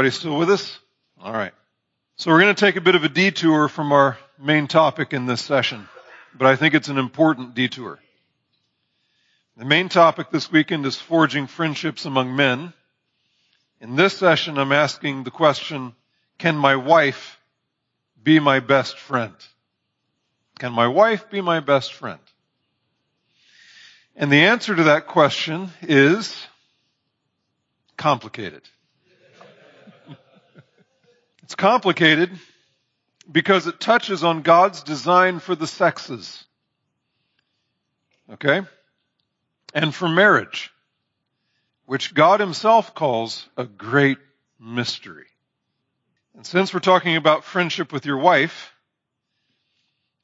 Everybody still with us? All right. So we're going to take a bit of a detour from our main topic in this session, but I think it's an important detour. The main topic this weekend is forging friendships among men. In this session, I'm asking the question, can my wife be my best friend? Can my wife be my best friend? And the answer to that question is complicated. It's complicated because it touches on God's design for the sexes. Okay? And for marriage, which God himself calls a great mystery. And since we're talking about friendship with your wife,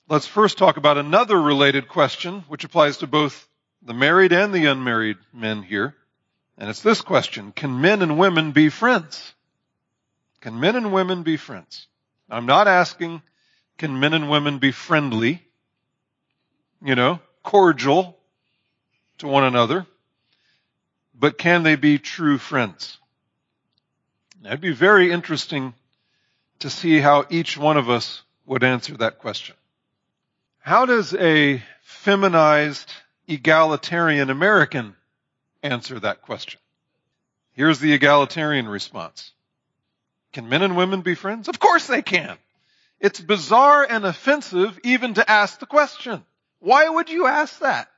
let's first talk about another related question, which applies to both the married and the unmarried men here. And it's this question. Can men and women be friends? Can men and women be friends? I'm not asking, can men and women be friendly? You know, cordial to one another. But can they be true friends? It'd be very interesting to see how each one of us would answer that question. How does a feminized egalitarian American answer that question? Here's the egalitarian response. Can men and women be friends? Of course they can. It's bizarre and offensive even to ask the question. Why would you ask that?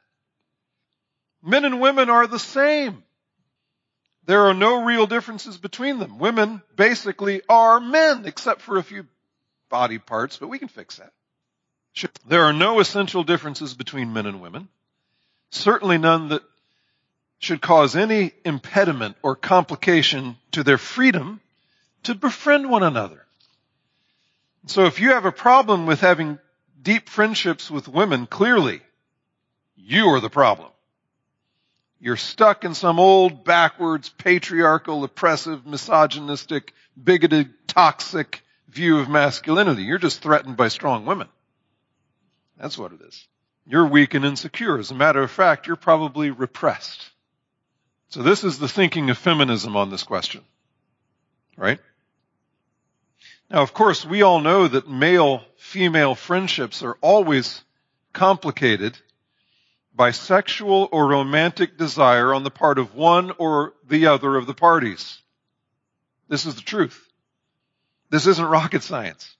Men and women are the same. There are no real differences between them. Women basically are men, except for a few body parts, but we can fix that. There are no essential differences between men and women. Certainly none that should cause any impediment or complication to their freedom to befriend one another. So if you have a problem with having deep friendships with women, clearly you are the problem. You're stuck in some old, backwards, patriarchal, oppressive, misogynistic, bigoted, toxic view of masculinity. You're just threatened by strong women. That's what it is. You're weak and insecure. As a matter of fact, you're probably repressed. So this is the thinking of feminism on this question. Right? Now, of course, we all know that male-female friendships are always complicated by sexual or romantic desire on the part of one or the other of the parties. This is the truth. This isn't rocket science.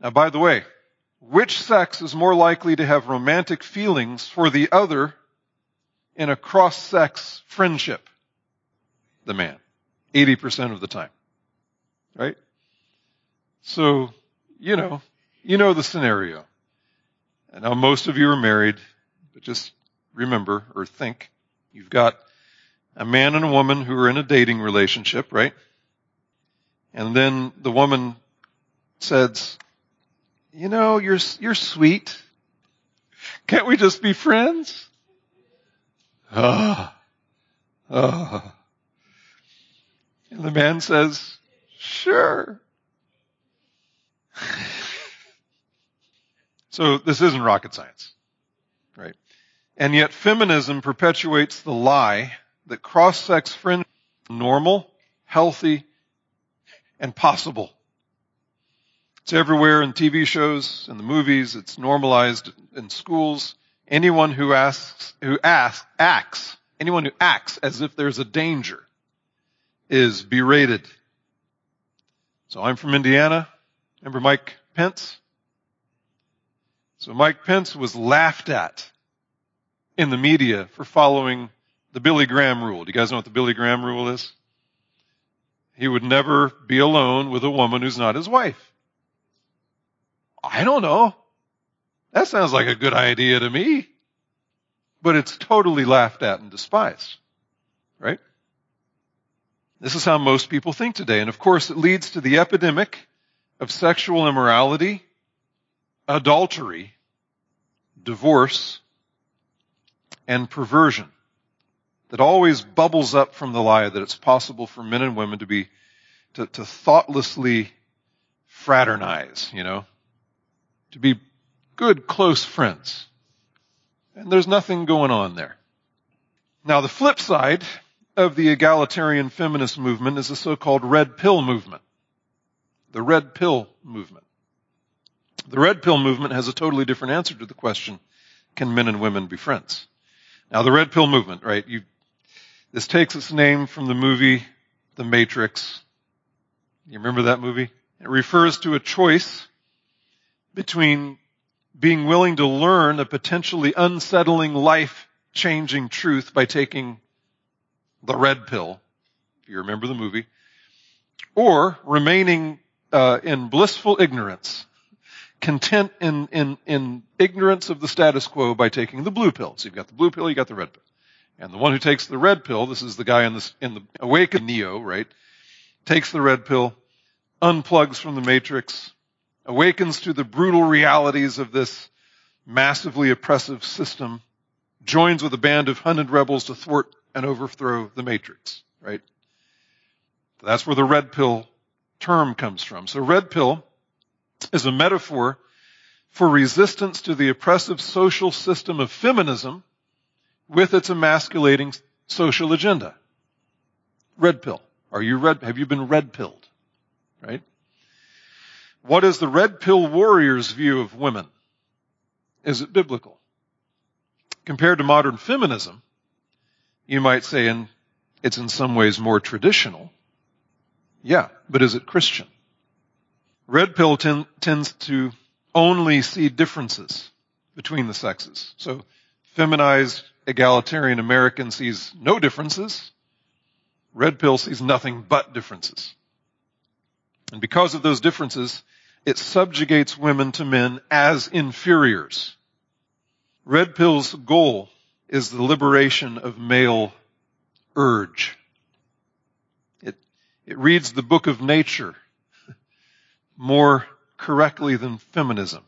Now, by the way, which sex is more likely to have romantic feelings for the other in a cross-sex friendship? The man. 80% of the time. Right? So, you know, you know the scenario. And now most of you are married. But just remember or think you've got a man and a woman who are in a dating relationship, right? And then the woman says, you know, you're, you're sweet. Can't we just be friends? Ah, ah. And the man says, sure. so this isn't rocket science, right? And yet feminism perpetuates the lie that cross-sex friendship is normal, healthy, and possible. It's everywhere in TV shows, in the movies, it's normalized in schools. Anyone who asks, who asks, acts, anyone who acts as if there's a danger is berated. So I'm from Indiana. Remember Mike Pence? So Mike Pence was laughed at in the media for following the Billy Graham rule. Do you guys know what the Billy Graham rule is? He would never be alone with a woman who's not his wife. I don't know. That sounds like a good idea to me. But it's totally laughed at and despised. Right? This is how most people think today. And of course, it leads to the epidemic of sexual immorality, adultery, divorce, and perversion that always bubbles up from the lie that it's possible for men and women to be, to, to thoughtlessly fraternize, you know, to be good, close friends. And there's nothing going on there. Now the flip side of the egalitarian feminist movement is the so-called red pill movement. The red pill movement. The red pill movement has a totally different answer to the question, can men and women be friends? Now the red pill movement, right? You, this takes its name from the movie The Matrix. You remember that movie? It refers to a choice between being willing to learn a potentially unsettling life changing truth by taking the red pill, if you remember the movie, or remaining uh, in blissful ignorance, content in, in, in ignorance of the status quo by taking the blue pill. So you've got the blue pill, you've got the red pill. And the one who takes the red pill, this is the guy in, this, in the awakened Neo, right? Takes the red pill, unplugs from the matrix, awakens to the brutal realities of this massively oppressive system, joins with a band of hunted rebels to thwart and overthrow the matrix, right? That's where the red pill term comes from. So red pill is a metaphor for resistance to the oppressive social system of feminism with its emasculating social agenda. Red pill. Are you red? Have you been red pilled? Right? What is the red pill warrior's view of women? Is it biblical? Compared to modern feminism, you might say in, it's in some ways more traditional. Yeah, but is it Christian? Red pill ten, tends to only see differences between the sexes. So feminized egalitarian American sees no differences. Red pill sees nothing but differences. And because of those differences, it subjugates women to men as inferiors. Red pill's goal is the liberation of male urge. It, reads the book of nature more correctly than feminism.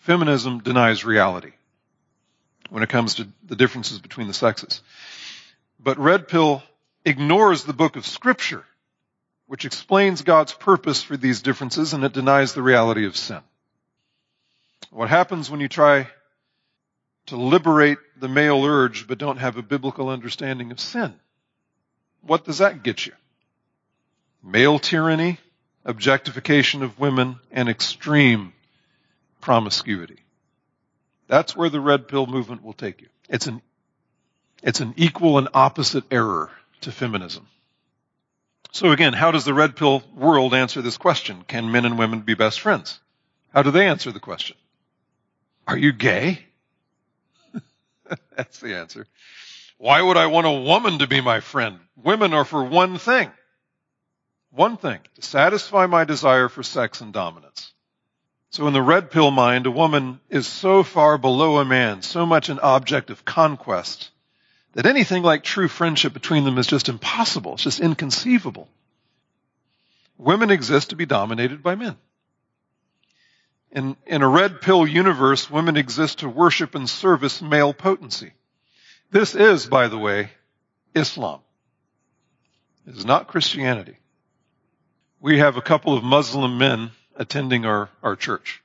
Feminism denies reality when it comes to the differences between the sexes. But red pill ignores the book of scripture, which explains God's purpose for these differences and it denies the reality of sin. What happens when you try to liberate the male urge but don't have a biblical understanding of sin. What does that get you? Male tyranny, objectification of women, and extreme promiscuity. That's where the red pill movement will take you. It's an, it's an equal and opposite error to feminism. So again, how does the red pill world answer this question? Can men and women be best friends? How do they answer the question? Are you gay? That's the answer. Why would I want a woman to be my friend? Women are for one thing. One thing. To satisfy my desire for sex and dominance. So in the red pill mind, a woman is so far below a man, so much an object of conquest, that anything like true friendship between them is just impossible. It's just inconceivable. Women exist to be dominated by men. In, in a red pill universe, women exist to worship and service male potency. This is, by the way, Islam. It is not Christianity. We have a couple of Muslim men attending our, our church.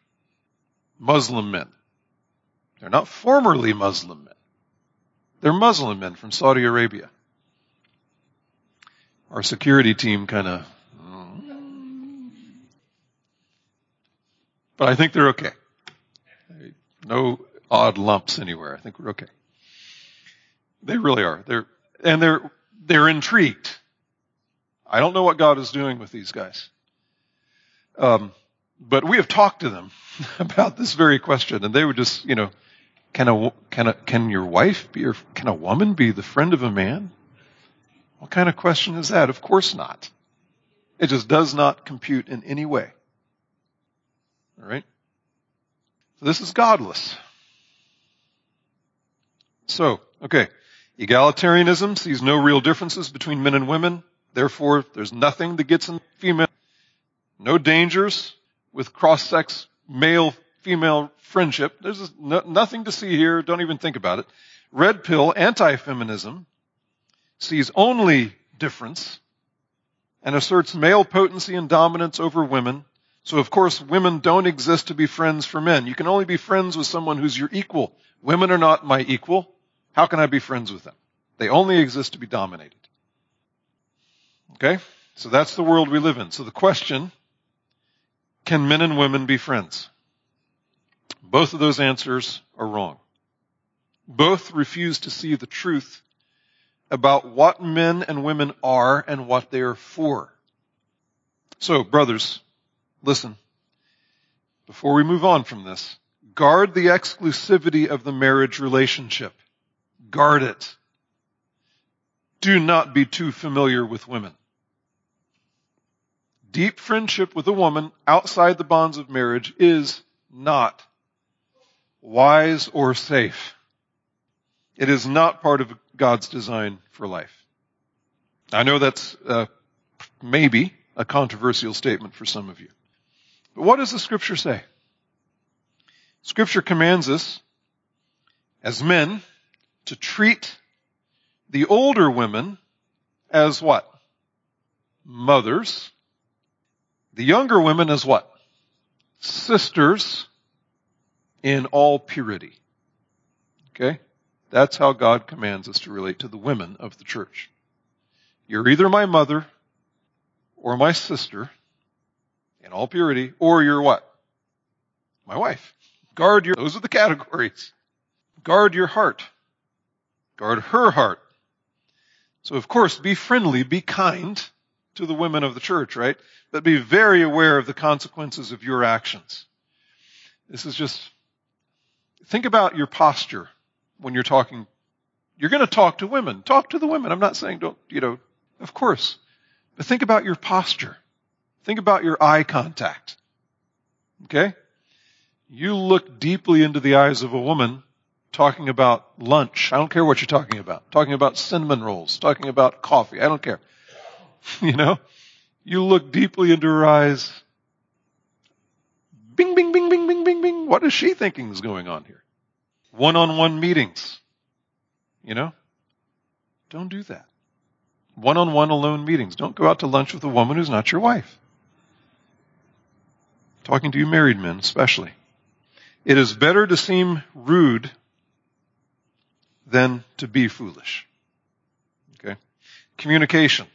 Muslim men. They're not formerly Muslim men. They're Muslim men from Saudi Arabia. Our security team kind of But I think they're okay. No odd lumps anywhere. I think we're okay. They really are. They're, and they're, they're intrigued. I don't know what God is doing with these guys. Um, but we have talked to them about this very question and they were just, you know, can a, can a, can your wife be, or can a woman be the friend of a man? What kind of question is that? Of course not. It just does not compute in any way. All right? So this is godless. So, okay. Egalitarianism sees no real differences between men and women. Therefore, there's nothing that gets in female. No dangers with cross-sex male-female friendship. There's no, nothing to see here. Don't even think about it. Red pill anti-feminism sees only difference and asserts male potency and dominance over women so of course women don't exist to be friends for men. You can only be friends with someone who's your equal. Women are not my equal. How can I be friends with them? They only exist to be dominated. Okay? So that's the world we live in. So the question, can men and women be friends? Both of those answers are wrong. Both refuse to see the truth about what men and women are and what they are for. So, brothers, listen. Before we move on from this, guard the exclusivity of the marriage relationship. Guard it. Do not be too familiar with women. Deep friendship with a woman outside the bonds of marriage is not wise or safe. It is not part of God's design for life. I know that's uh, maybe a controversial statement for some of you. But what does the scripture say? Scripture commands us as men to treat the older women as what? Mothers. The younger women as what? Sisters in all purity. Okay? That's how God commands us to relate to the women of the church. You're either my mother or my sister in all purity, or you're what? My wife. Guard your, those are the categories. Guard your heart. Guard her heart. So of course, be friendly, be kind to the women of the church, right? But be very aware of the consequences of your actions. This is just, think about your posture when you're talking. You're going to talk to women. Talk to the women. I'm not saying don't, you know, of course. But think about your posture. Think about your eye contact. Okay? You look deeply into the eyes of a woman talking about lunch. I don't care what you're talking about. Talking about cinnamon rolls. Talking about coffee. I don't care. you know? You look deeply into her eyes. Bing, bing, bing, bing, bing, bing, bing. What is she thinking is going on here? One-on-one meetings. You know? Don't do that. One-on-one alone meetings. Don't go out to lunch with a woman who's not your wife. Talking to you married men, especially. It is better to seem rude than to be foolish. Okay? Communication.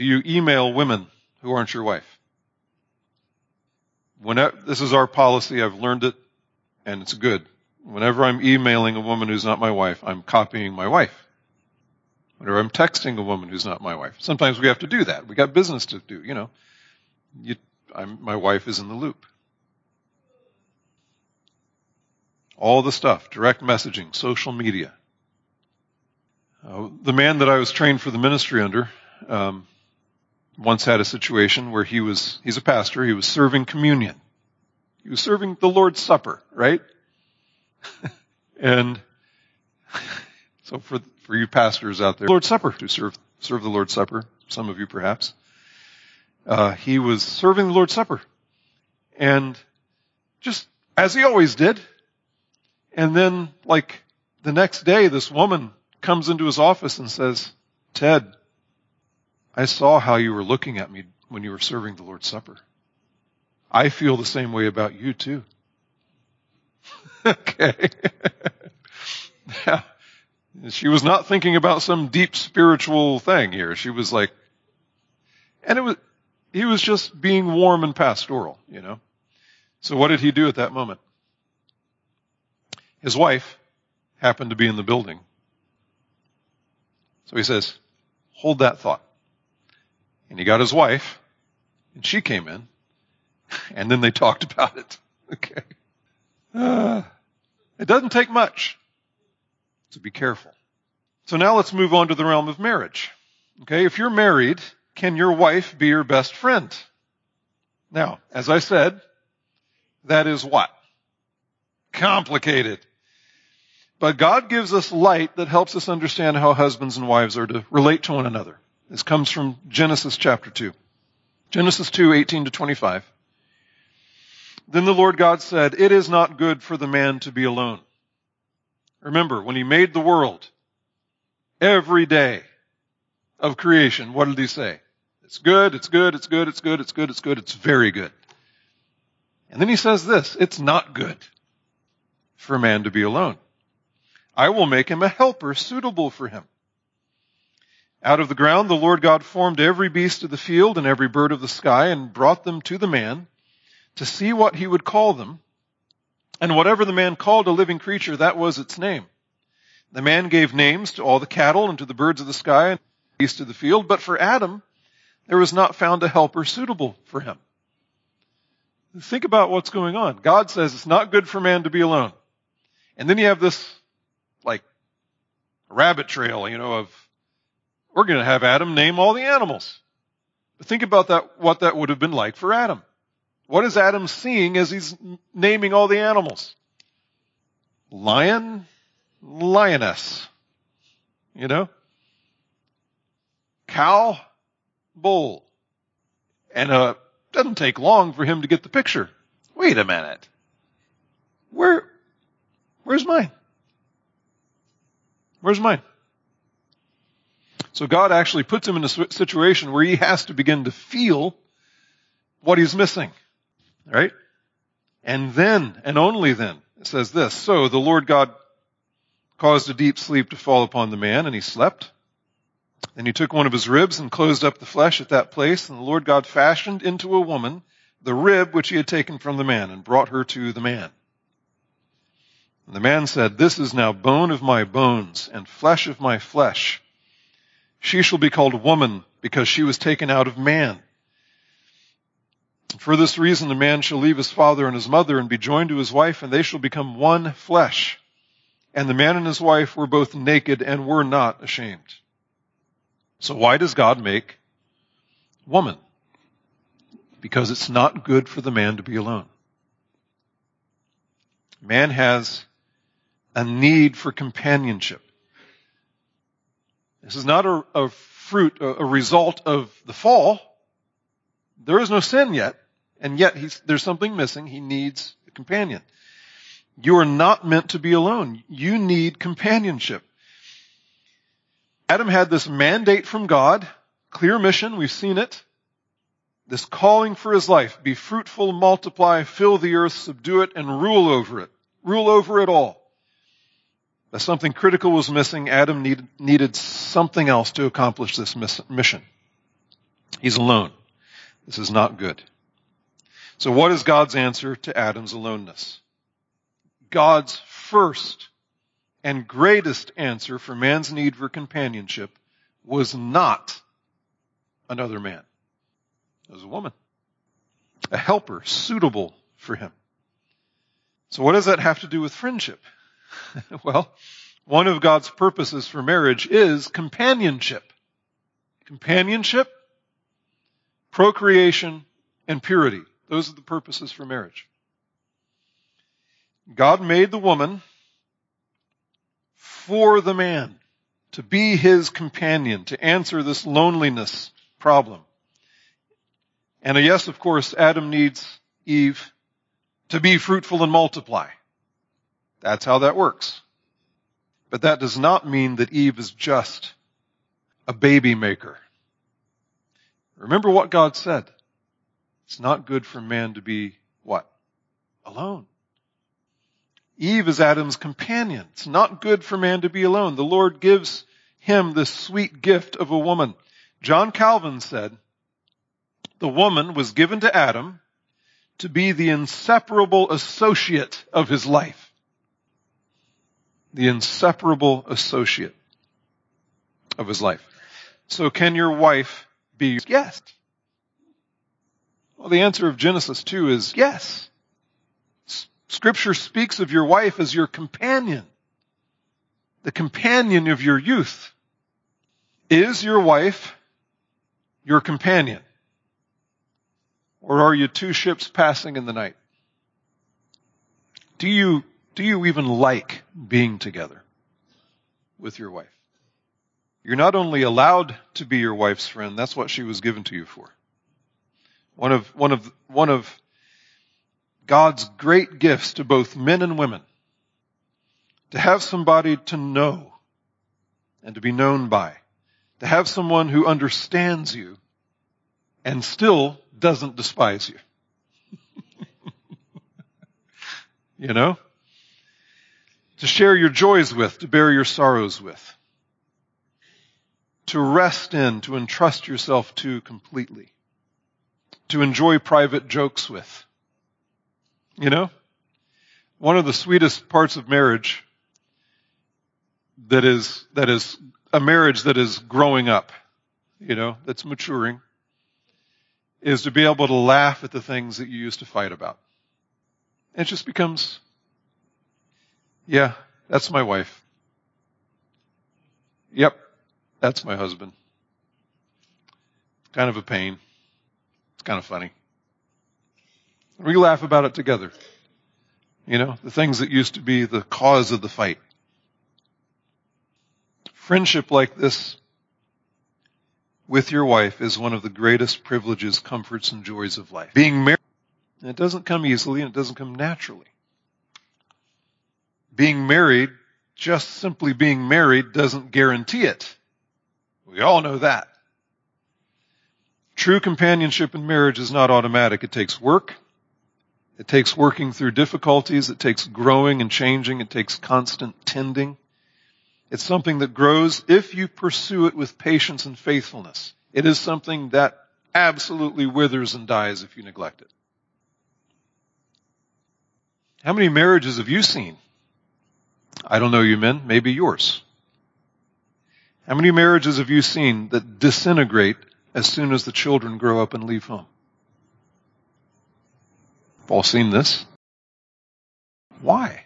Do you email women who aren't your wife? Whenever, this is our policy. I've learned it and it's good. Whenever I'm emailing a woman who's not my wife, I'm copying my wife. Whenever I'm texting a woman who's not my wife, sometimes we have to do that. We got business to do, you know. You, my wife is in the loop. All the stuff, direct messaging, social media. Uh, the man that I was trained for the ministry under um, once had a situation where he was, he's a pastor, he was serving communion. He was serving the Lord's Supper, right? and so for, for you pastors out there, Lord's Supper, to serve, serve the Lord's Supper, some of you perhaps, uh, he was serving the Lord's Supper. And just as he always did, and then, like, the next day, this woman comes into his office and says, Ted, I saw how you were looking at me when you were serving the Lord's Supper. I feel the same way about you too. okay. yeah. She was not thinking about some deep spiritual thing here. She was like, and it was, he was just being warm and pastoral, you know. So what did he do at that moment? His wife happened to be in the building. So he says, hold that thought. And he got his wife, and she came in, and then they talked about it. Okay. Uh, it doesn't take much. So be careful. So now let's move on to the realm of marriage. Okay, if you're married, can your wife be your best friend? Now, as I said, that is what? Complicated. But God gives us light that helps us understand how husbands and wives are to relate to one another. This comes from Genesis chapter 2. Genesis 2, 18 to 25. Then the Lord God said, It is not good for the man to be alone. Remember, when he made the world, every day of creation, what did he say? It's good, it's good, it's good, it's good, it's good, it's good, it's very good. And then he says this, it's not good for a man to be alone. I will make him a helper suitable for him. Out of the ground the Lord God formed every beast of the field and every bird of the sky and brought them to the man to see what he would call them. And whatever the man called a living creature, that was its name. The man gave names to all the cattle and to the birds of the sky and beasts of the field, but for Adam, there was not found a helper suitable for him. Think about what's going on. God says it's not good for man to be alone. And then you have this, like, rabbit trail, you know, of, we're going to have Adam name all the animals. Think about that, what that would have been like for Adam. What is Adam seeing as he's naming all the animals? Lion, lioness. You know? Cow, bull. And uh doesn't take long for him to get the picture. Wait a minute. Where where's mine? Where's mine? So God actually puts him in a situation where he has to begin to feel what he's missing. Right? And then, and only then, it says this, so the Lord God caused a deep sleep to fall upon the man, and he slept. Then he took one of his ribs and closed up the flesh at that place, and the Lord God fashioned into a woman the rib which he had taken from the man, and brought her to the man. And the man said, This is now bone of my bones, and flesh of my flesh. She shall be called woman, because she was taken out of man. For this reason, the man shall leave his father and his mother and be joined to his wife, and they shall become one flesh. And the man and his wife were both naked and were not ashamed. So why does God make woman? Because it's not good for the man to be alone. Man has a need for companionship. This is not a, a fruit, a, a, result of the fall. There is no sin yet, and yet there's something missing. He needs a companion. You are not meant to be alone. You need companionship. Adam had this mandate from God, clear mission, we've seen it. This calling for his life, be fruitful, multiply, fill the earth, subdue it, and rule over it. Rule over it all. But something critical was missing. Adam needed, needed something else to accomplish this mission. He's alone. This is not good. So what is God's answer to Adam's aloneness? God's first and greatest answer for man's need for companionship was not another man. It was a woman. A helper suitable for him. So what does that have to do with friendship? well, one of God's purposes for marriage is companionship. Companionship, procreation, and purity. Those are the purposes for marriage. God made the woman for the man to be his companion, to answer this loneliness problem. And yes, of course, Adam needs Eve to be fruitful and multiply. That's how that works. But that does not mean that Eve is just a baby maker. Remember what God said. It's not good for man to be what? Alone. Eve is Adam's companion. It's not good for man to be alone. The Lord gives him this sweet gift of a woman. John Calvin said, the woman was given to Adam to be the inseparable associate of his life. The inseparable associate of his life. So can your wife be yes? Well, the answer of Genesis 2 is yes. Scripture speaks of your wife as your companion, the companion of your youth. Is your wife your companion? Or are you two ships passing in the night? Do you, do you even like being together with your wife? You're not only allowed to be your wife's friend, that's what she was given to you for. One of, one of, one of God's great gifts to both men and women. To have somebody to know and to be known by. To have someone who understands you and still doesn't despise you. you know? To share your joys with, to bear your sorrows with, to rest in, to entrust yourself to completely, to enjoy private jokes with. You know? One of the sweetest parts of marriage that is, that is a marriage that is growing up, you know, that's maturing, is to be able to laugh at the things that you used to fight about. It just becomes, yeah, that's my wife. Yep, that's my husband. It's kind of a pain. It's kind of funny. We laugh about it together. You know, the things that used to be the cause of the fight. Friendship like this with your wife is one of the greatest privileges, comforts, and joys of life. Being married, it doesn't come easily and it doesn't come naturally. Being married, just simply being married doesn't guarantee it. We all know that. True companionship in marriage is not automatic. It takes work. It takes working through difficulties. It takes growing and changing. It takes constant tending. It's something that grows if you pursue it with patience and faithfulness. It is something that absolutely withers and dies if you neglect it. How many marriages have you seen? I don't know you men, maybe yours. How many marriages have you seen that disintegrate as soon as the children grow up and leave home? We've all seen this. Why?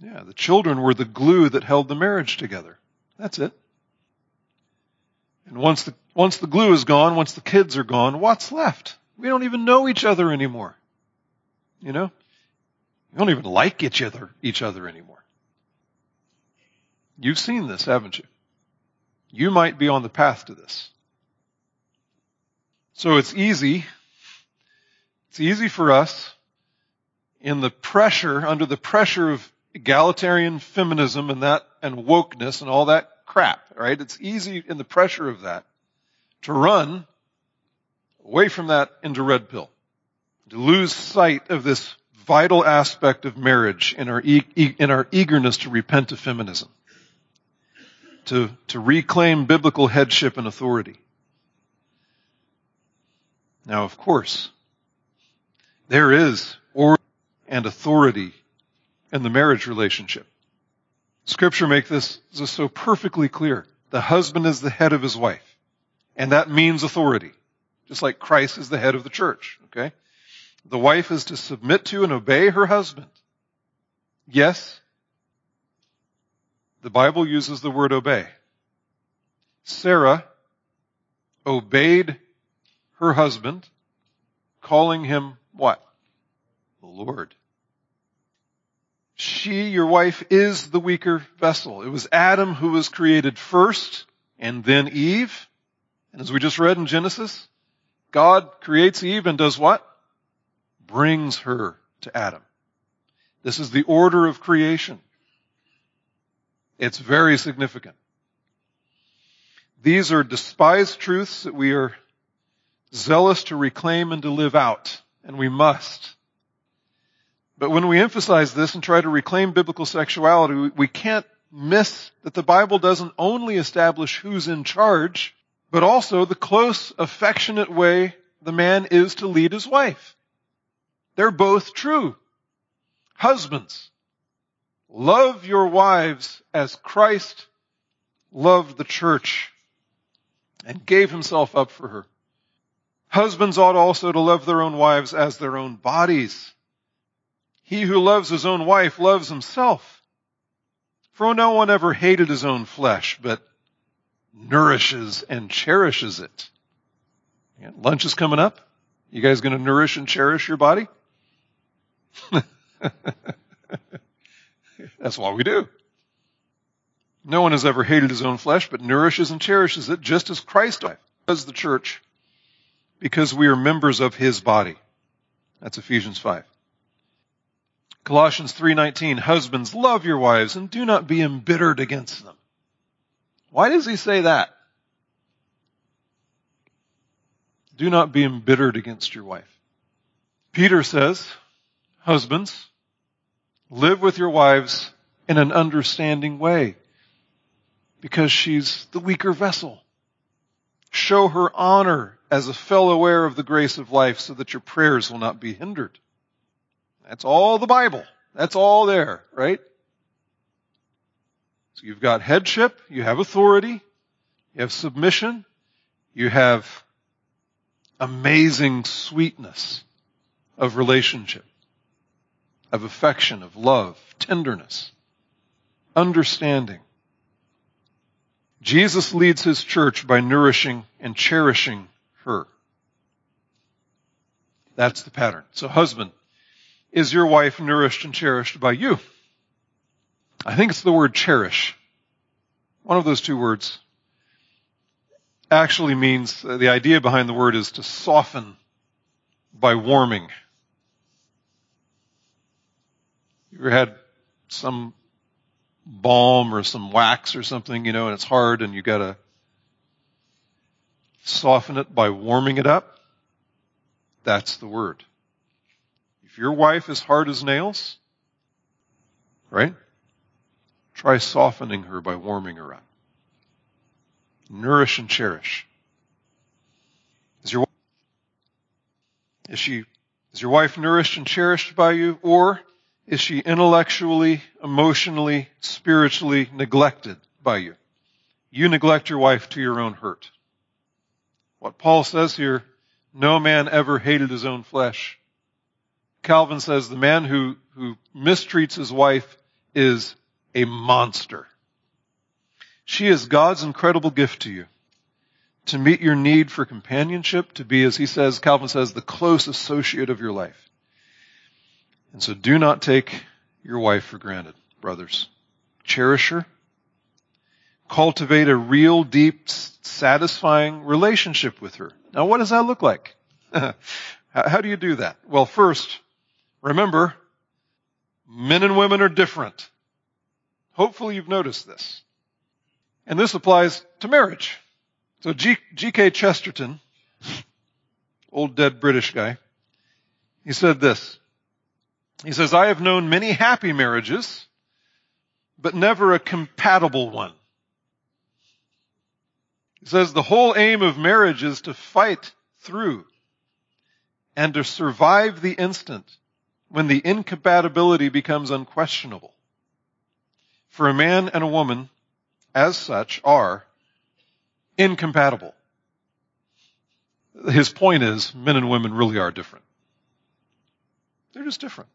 Yeah, the children were the glue that held the marriage together. That's it. And once the, once the glue is gone, once the kids are gone, what's left? We don't even know each other anymore. You know? We don't even like each other, each other anymore. You've seen this, haven't you? You might be on the path to this. So it's easy. It's easy for us in the pressure, under the pressure of egalitarian feminism and that, and wokeness and all that crap, right? It's easy in the pressure of that to run away from that into red pill, to lose sight of this vital aspect of marriage in our, e- in our eagerness to repent of feminism, to, to reclaim biblical headship and authority. Now, of course, there is order and authority in the marriage relationship. Scripture makes this, this so perfectly clear. The husband is the head of his wife. And that means authority. Just like Christ is the head of the church. Okay? The wife is to submit to and obey her husband. Yes, the Bible uses the word obey. Sarah obeyed her husband, calling him what? The Lord she, your wife, is the weaker vessel. It was Adam who was created first and then Eve. And as we just read in Genesis, God creates Eve and does what? Brings her to Adam. This is the order of creation. It's very significant. These are despised truths that we are zealous to reclaim and to live out, and we must. But when we emphasize this and try to reclaim biblical sexuality, we can't miss that the Bible doesn't only establish who's in charge, but also the close, affectionate way the man is to lead his wife. They're both true. Husbands, love your wives as Christ loved the church and gave himself up for her. Husbands ought also to love their own wives as their own bodies. He who loves his own wife loves himself. For no one ever hated his own flesh, but nourishes and cherishes it. lunch is coming up. You guys going to nourish and cherish your body? That's what we do. No one has ever hated his own flesh, but nourishes and cherishes it just as Christ does the church because we are members of his body. That's Ephesians 5. Colossians 3:19 Husbands love your wives and do not be embittered against them. Why does he say that? Do not be embittered against your wife. Peter says, husbands, live with your wives in an understanding way because she's the weaker vessel. Show her honor as a fellow heir of the grace of life so that your prayers will not be hindered. That's all the Bible. That's all there, right? So you've got headship, you have authority, you have submission, you have amazing sweetness of relationship, of affection, of love, tenderness, understanding. Jesus leads his church by nourishing and cherishing her. That's the pattern. So husband, is your wife nourished and cherished by you? I think it's the word cherish. One of those two words actually means, uh, the idea behind the word is to soften by warming. You ever had some balm or some wax or something, you know, and it's hard and you gotta soften it by warming it up? That's the word. If your wife is hard as nails, right? Try softening her by warming her up. Nourish and cherish. Is your, is she, is your wife nourished and cherished by you? Or is she intellectually, emotionally, spiritually neglected by you? You neglect your wife to your own hurt. What Paul says here, no man ever hated his own flesh. Calvin says the man who, who mistreats his wife is a monster. She is God's incredible gift to you to meet your need for companionship, to be, as he says, Calvin says, the close associate of your life. And so do not take your wife for granted, brothers. Cherish her. Cultivate a real, deep, satisfying relationship with her. Now what does that look like? How do you do that? Well, first, remember, men and women are different. Hopefully you've noticed this. And this applies to marriage. So G.K. Chesterton, old dead British guy, he said this. He says, I have known many happy marriages, but never a compatible one. He says the whole aim of marriage is to fight through and to survive the instant when the incompatibility becomes unquestionable. For a man and a woman, as such, are incompatible. His point is men and women really are different. They're just different.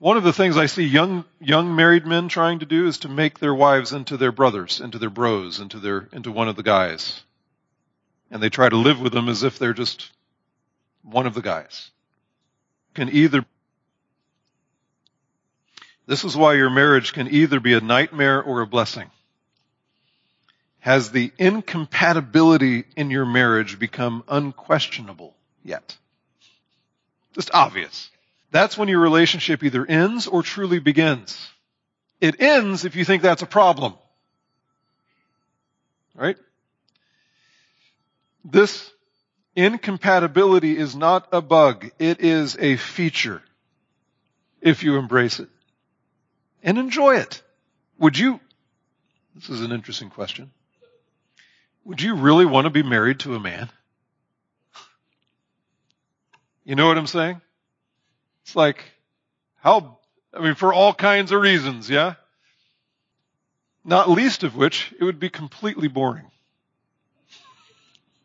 One of the things I see young, young married men trying to do is to make their wives into their brothers, into their bros, into their, into one of the guys. And they try to live with them as if they're just one of the guys. Can either, this is why your marriage can either be a nightmare or a blessing. Has the incompatibility in your marriage become unquestionable yet? Just obvious. That's when your relationship either ends or truly begins. It ends if you think that's a problem. Right? This incompatibility is not a bug. It is a feature if you embrace it and enjoy it. Would you, this is an interesting question. Would you really want to be married to a man? You know what I'm saying? It's like, how, I mean, for all kinds of reasons, yeah? Not least of which, it would be completely boring.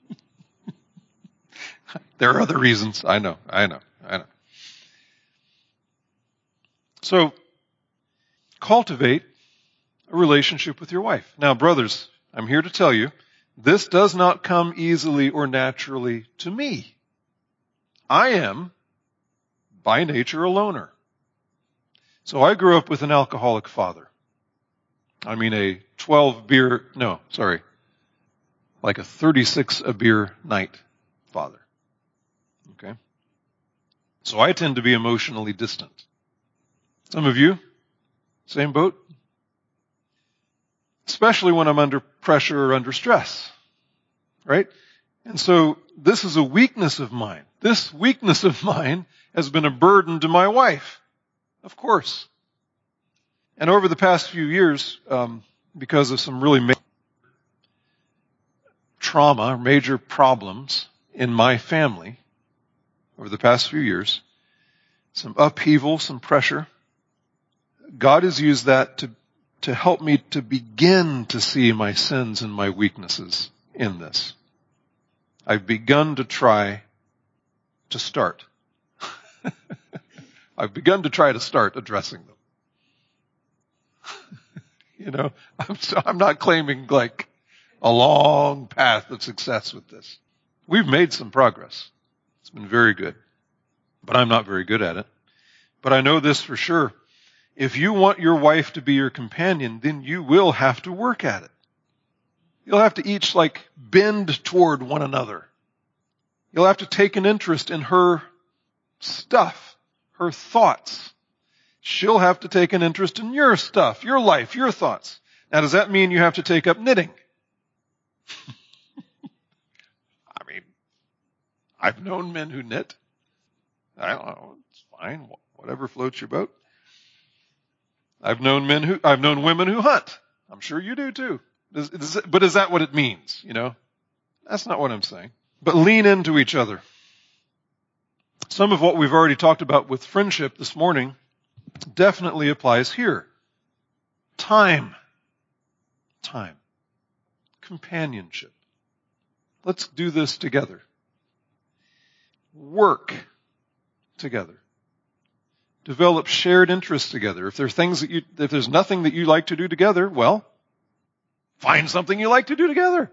there are other reasons. I know, I know, I know. So, cultivate a relationship with your wife. Now, brothers, I'm here to tell you, this does not come easily or naturally to me. I am by nature a loner. So I grew up with an alcoholic father. I mean a 12 beer, no, sorry, like a 36 a beer night father. Okay. So I tend to be emotionally distant. Some of you, same boat? Especially when I'm under pressure or under stress. Right? And so this is a weakness of mine. This weakness of mine has been a burden to my wife. Of course. And over the past few years, um, because of some really major trauma, major problems in my family, over the past few years, some upheaval, some pressure, God has used that to, to help me to begin to see my sins and my weaknesses in this. I've begun to try to start. I've begun to try to start addressing them. you know, I'm, so, I'm not claiming like a long path of success with this. We've made some progress. It's been very good, but I'm not very good at it. But I know this for sure. If you want your wife to be your companion, then you will have to work at it. You'll have to each like bend toward one another. You'll have to take an interest in her stuff, her thoughts. She'll have to take an interest in your stuff, your life, your thoughts. Now does that mean you have to take up knitting? I mean, I've known men who knit. I don't know. It's fine. Whatever floats your boat. I've known men who, I've known women who hunt. I'm sure you do too. Is, is, but is that what it means? You know, that's not what I'm saying. But lean into each other. Some of what we've already talked about with friendship this morning definitely applies here. Time. Time. Companionship. Let's do this together. Work together. Develop shared interests together. If there's things that you, if there's nothing that you like to do together, well, find something you like to do together.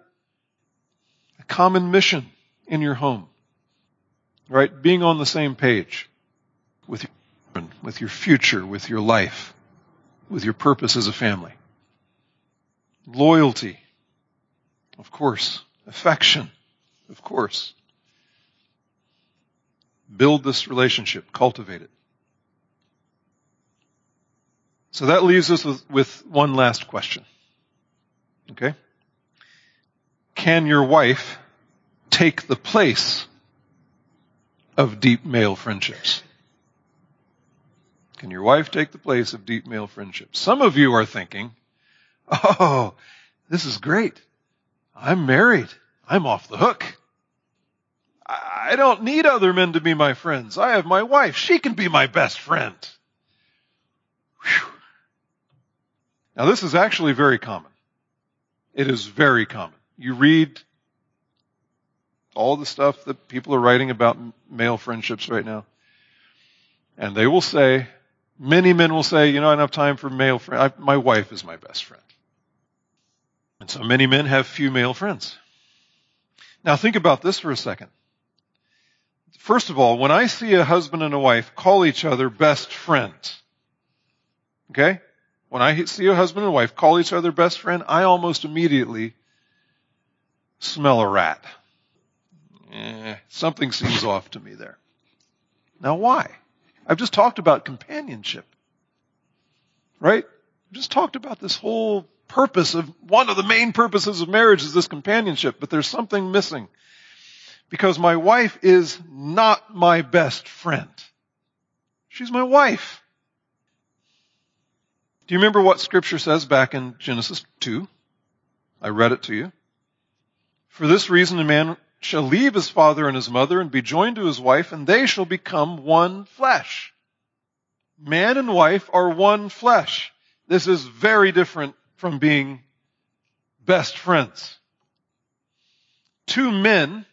A common mission in your home. Right? Being on the same page with your, with your future, with your life, with your purpose as a family. Loyalty. Of course. Affection. Of course. Build this relationship. Cultivate it. So that leaves us with, with one last question. Okay? Can your wife take the place of deep male friendships? Can your wife take the place of deep male friendships? Some of you are thinking, oh, this is great. I'm married. I'm off the hook. I don't need other men to be my friends. I have my wife. She can be my best friend. Whew. Now this is actually very common. It is very common. You read all the stuff that people are writing about male friendships right now. And they will say, many men will say, you know, I don't have time for male friends. My wife is my best friend. And so many men have few male friends. Now think about this for a second. First of all, when I see a husband and a wife call each other best friends, okay? When I see a husband and wife call each other best friend, I almost immediately smell a rat eh, something seems off to me there. Now why? I've just talked about companionship. Right? I've just talked about this whole purpose of, one of the main purposes of marriage is this companionship, but there's something missing. Because my wife is not my best friend. She's my wife. Do you remember what scripture says back in Genesis 2? I read it to you. For this reason a man shall leave his father and his mother and be joined to his wife, and they shall become one flesh. Man and wife are one flesh. This is very different from being best friends. Two men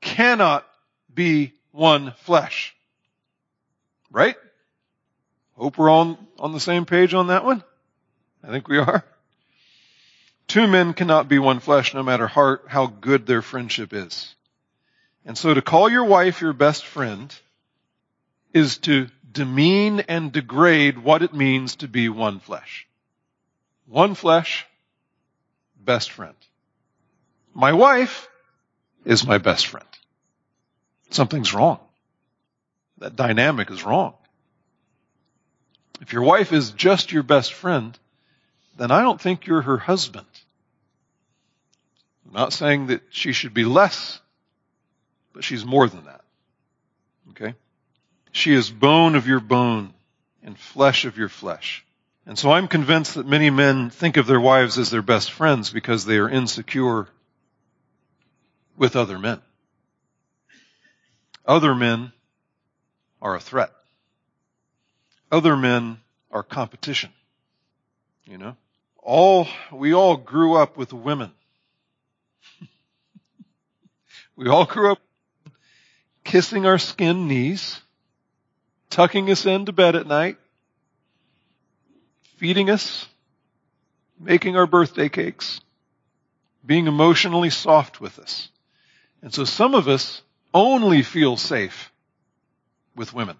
cannot be one flesh. Right? Hope we're on, on the same page on that one. I think we are. Two men cannot be one flesh no matter how, how good their friendship is. And so to call your wife your best friend is to demean and degrade what it means to be one flesh. One flesh, best friend. My wife is my best friend. Something's wrong. That dynamic is wrong. If your wife is just your best friend, then I don't think you're her husband. I'm not saying that she should be less, but she's more than that. Okay? She is bone of your bone and flesh of your flesh. And so I'm convinced that many men think of their wives as their best friends because they are insecure with other men. Other men are a threat. Other men are competition. You know? All, we all grew up with women. we all grew up kissing our skin knees, tucking us into bed at night, feeding us, making our birthday cakes, being emotionally soft with us. And so some of us only feel safe with women.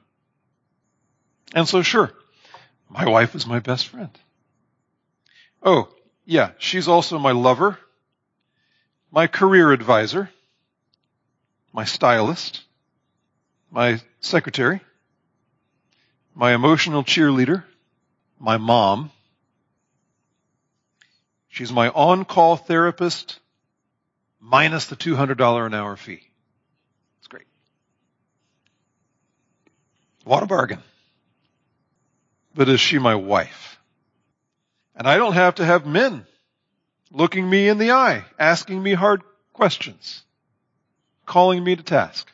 And so sure, my wife is my best friend. Oh, yeah, she's also my lover, my career advisor, my stylist, my secretary, my emotional cheerleader, my mom. She's my on-call therapist minus the $200 an hour fee. It's great. What a bargain. But is she my wife? And I don't have to have men looking me in the eye, asking me hard questions, calling me to task.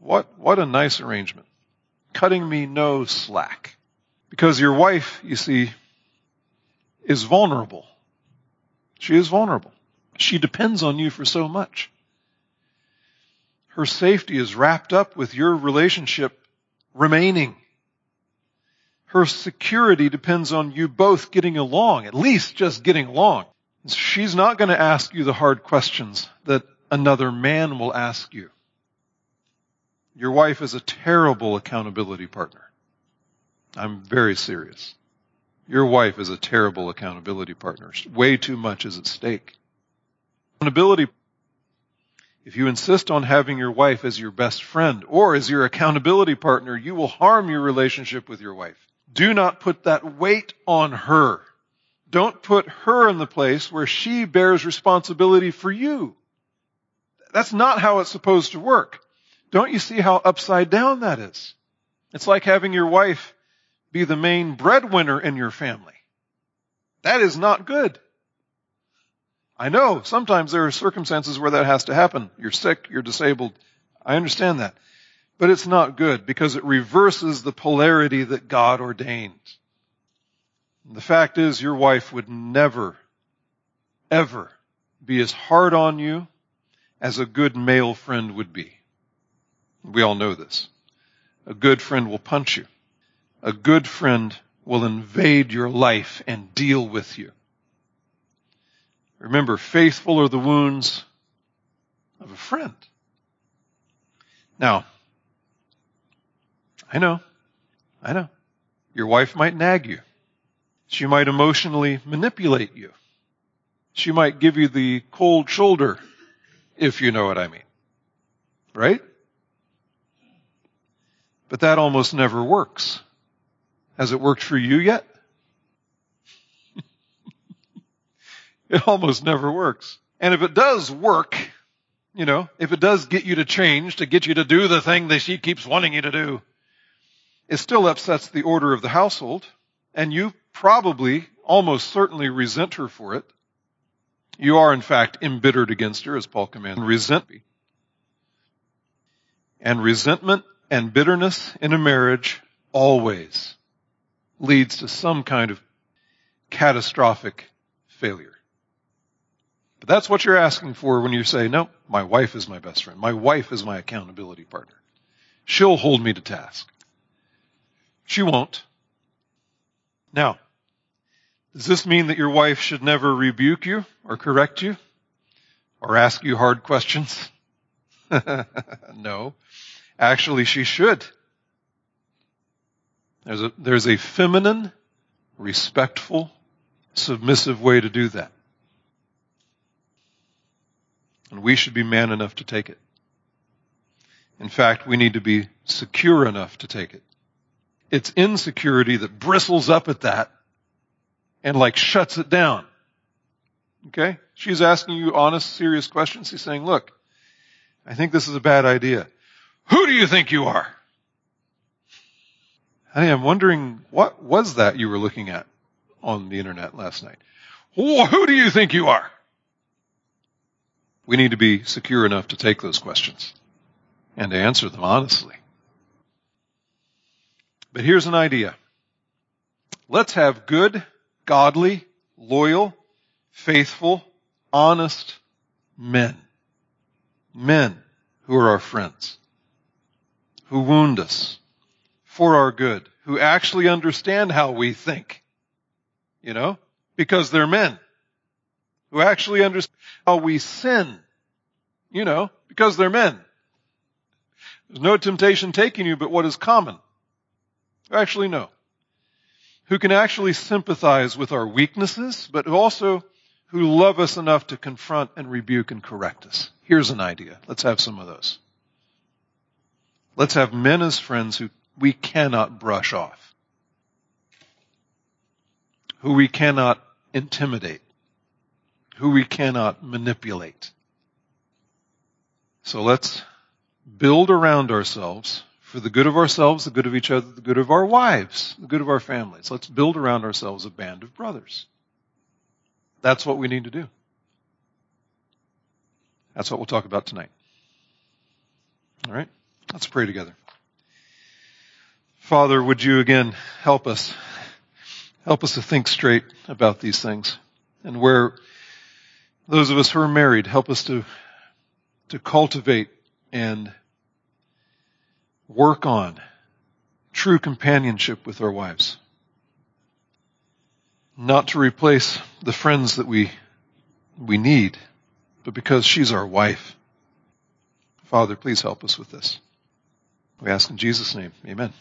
What, what a nice arrangement. Cutting me no slack. Because your wife, you see, is vulnerable. She is vulnerable. She depends on you for so much. Her safety is wrapped up with your relationship remaining. Her security depends on you both getting along, at least just getting along. She's not going to ask you the hard questions that another man will ask you. Your wife is a terrible accountability partner. I'm very serious. Your wife is a terrible accountability partner. Way too much is at stake. Accountability, if you insist on having your wife as your best friend or as your accountability partner, you will harm your relationship with your wife. Do not put that weight on her. Don't put her in the place where she bears responsibility for you. That's not how it's supposed to work. Don't you see how upside down that is? It's like having your wife be the main breadwinner in your family. That is not good. I know sometimes there are circumstances where that has to happen. You're sick, you're disabled. I understand that. But it's not good because it reverses the polarity that God ordained. The fact is your wife would never, ever be as hard on you as a good male friend would be. We all know this. A good friend will punch you. A good friend will invade your life and deal with you. Remember, faithful are the wounds of a friend. Now, I know, I know, your wife might nag you. She might emotionally manipulate you. She might give you the cold shoulder, if you know what I mean. Right? But that almost never works. Has it worked for you yet? it almost never works. And if it does work, you know, if it does get you to change, to get you to do the thing that she keeps wanting you to do, it still upsets the order of the household, and you probably, almost certainly resent her for it. You are in fact embittered against her, as Paul commands. Resent me. And resentment and bitterness in a marriage always leads to some kind of catastrophic failure. But that's what you're asking for when you say, no, my wife is my best friend. My wife is my accountability partner. She'll hold me to task. She won't. Now, does this mean that your wife should never rebuke you or correct you or ask you hard questions? no. Actually, she should. There's a, there's a feminine, respectful, submissive way to do that. And we should be man enough to take it. In fact, we need to be secure enough to take it. It's insecurity that bristles up at that and like shuts it down. Okay? She's asking you honest, serious questions. She's saying, look, I think this is a bad idea. Who do you think you are? Honey, I'm wondering what was that you were looking at on the internet last night? Who do you think you are? We need to be secure enough to take those questions and to answer them honestly. But here's an idea. Let's have good, godly, loyal, faithful, honest men. Men who are our friends, who wound us for our good, who actually understand how we think, you know, because they're men, who actually understand how we sin, you know, because they're men. There's no temptation taking you but what is common. Actually, no. Who can actually sympathize with our weaknesses, but also who love us enough to confront and rebuke and correct us. Here's an idea. Let's have some of those. Let's have men as friends who we cannot brush off, who we cannot intimidate, who we cannot manipulate. So let's build around ourselves for the good of ourselves, the good of each other, the good of our wives, the good of our families. Let's build around ourselves a band of brothers. That's what we need to do. That's what we'll talk about tonight. All right? Let's pray together. Father, would you again help us? Help us to think straight about these things. And where those of us who are married, help us to, to cultivate and work on true companionship with our wives not to replace the friends that we, we need, but because she's our wife. Father, please help us with this. We ask in Jesus' name. Amen.